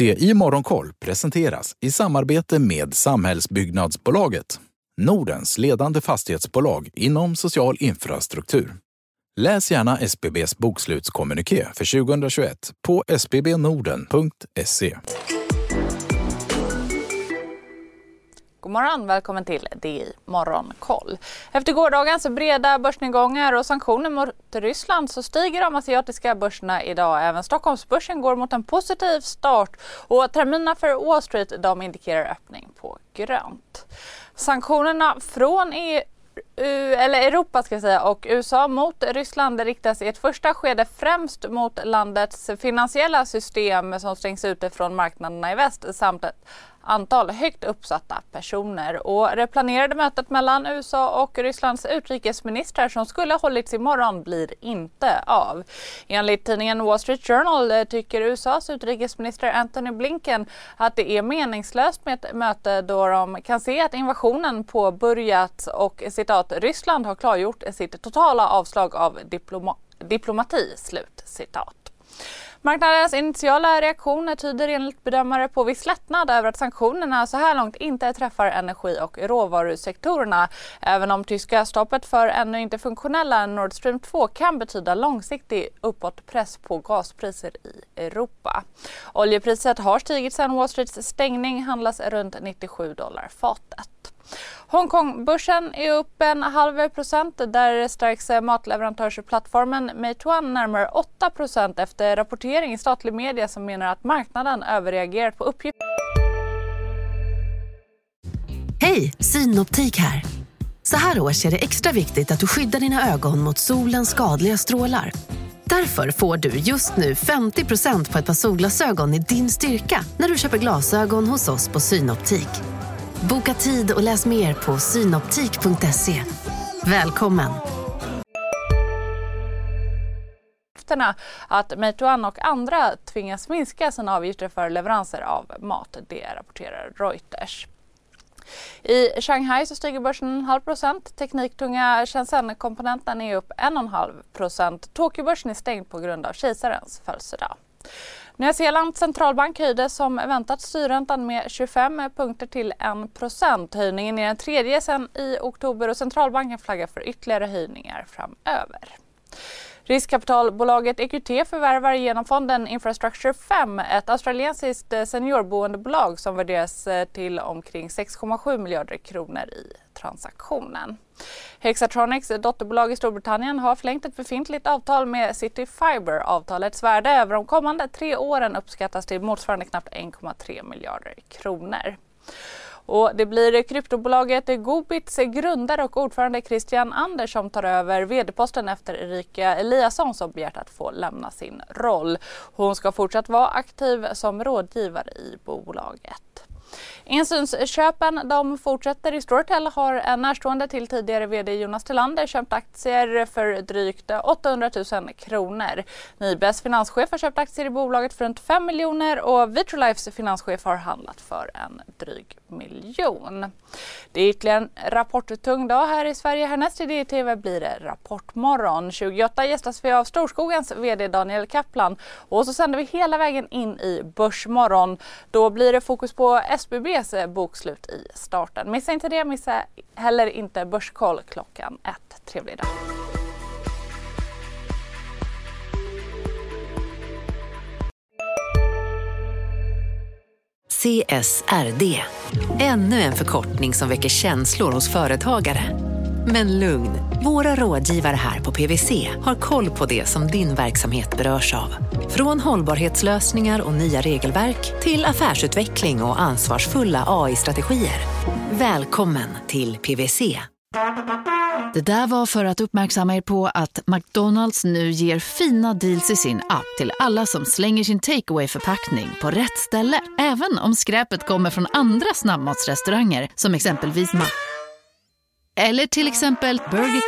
Det i Morgonkoll presenteras i samarbete med Samhällsbyggnadsbolaget, Nordens ledande fastighetsbolag inom social infrastruktur. Läs gärna SBBs bokslutskommuniké för 2021 på sbbnorden.se. God morgon, välkommen till DI Morgonkoll. Efter gårdagens breda börsnedgångar och sanktioner mot Ryssland så stiger de asiatiska börserna idag. Även Stockholmsbörsen går mot en positiv start och terminerna för Wall Street de indikerar öppning på grönt. Sanktionerna från EU eller Europa ska jag säga, och USA mot Ryssland riktas i ett första skede främst mot landets finansiella system som stängs ute från marknaderna i väst samt ett antal högt uppsatta personer. Och det planerade mötet mellan USA och Rysslands utrikesministrar som skulle ha hållits imorgon blir inte av. Enligt tidningen Wall Street Journal tycker USAs utrikesminister Antony Blinken att det är meningslöst med ett möte då de kan se att invasionen påbörjats och citat Ryssland har klargjort sitt totala avslag av diploma diplomati. Slut citat. Marknadens initiala reaktioner tyder enligt bedömare på viss lättnad över att sanktionerna så här långt inte träffar energi och råvarusektorerna. Även om tyska stoppet för ännu inte funktionella Nord Stream 2 kan betyda långsiktig uppåtpress på gaspriser i Europa. Oljepriset har stigit sedan Wall Streets stängning, handlas runt 97 dollar fatet. Hongkongbörsen är upp en halv procent där stärks eh, matleverantörsplattformen Meituan närmare 8 procent efter rapportering i statlig media som menar att marknaden överreagerat på uppgifter. Hej, Synoptik här. Så här års är det extra viktigt att du skyddar dina ögon mot solens skadliga strålar. Därför får du just nu 50% på ett par solglasögon i din styrka när du köper glasögon hos oss på Synoptik. Boka tid och läs mer på synoptik.se. Välkommen! att Meituan och andra tvingas minska sina avgifter för leveranser av mat. Det rapporterar Reuters. I Shanghai så stiger börsen en halv procent. Tekniktunga Shenzhen-komponenten är upp en och en halv procent. Tokyobörsen är stängd på grund av kejsarens födelsedag. Nya Zeelands centralbank höjde som väntat styrräntan med 25 punkter till 1 procent. Höjningen är den tredje sedan i oktober och centralbanken flaggar för ytterligare höjningar framöver. Riskkapitalbolaget EQT förvärvar genom fonden Infrastructure 5 ett australiensiskt eh, seniorboendebolag som värderas eh, till omkring 6,7 miljarder kronor i transaktionen. Hexatronics eh, dotterbolag i Storbritannien har förlängt ett befintligt avtal med City Fiber. Avtalets värde över de kommande tre åren uppskattas till motsvarande knappt 1,3 miljarder kronor. Och det blir kryptobolaget Gobits eh, grundare och ordförande Christian Anders som tar över vd-posten efter Erika Eliasson som begärt att få lämna sin roll. Hon ska fortsatt vara aktiv som rådgivare i bolaget. Insynsköpen de fortsätter. I Storytel har en närstående till tidigare VD Jonas Tillander köpt aktier för drygt 800 000 kronor. Nibes finanschef har köpt aktier i bolaget för runt 5 miljoner och Vitrolifes finanschef har handlat för en dryg miljon. Det är ytterligare en rapporttung dag här i Sverige. Härnäst i DTV blir det Rapportmorgon. 28 gästas vi av Storskogens VD Daniel Kaplan och så sänder vi hela vägen in i Börsmorgon. Då blir det fokus på SBBs bokslut i starten. Missa inte det, missa heller inte Börskoll klockan ett. Trevlig dag! CSRD, ännu en förkortning som väcker känslor hos företagare. Men lugn, våra rådgivare här på PWC har koll på det som din verksamhet berörs av. Från hållbarhetslösningar och nya regelverk till affärsutveckling och ansvarsfulla AI-strategier. Välkommen till PWC. Det där var för att uppmärksamma er på att McDonalds nu ger fina deals i sin app till alla som slänger sin takeaway förpackning på rätt ställe. Även om skräpet kommer från andra snabbmatsrestauranger som exempelvis Mac eller till exempel Burger...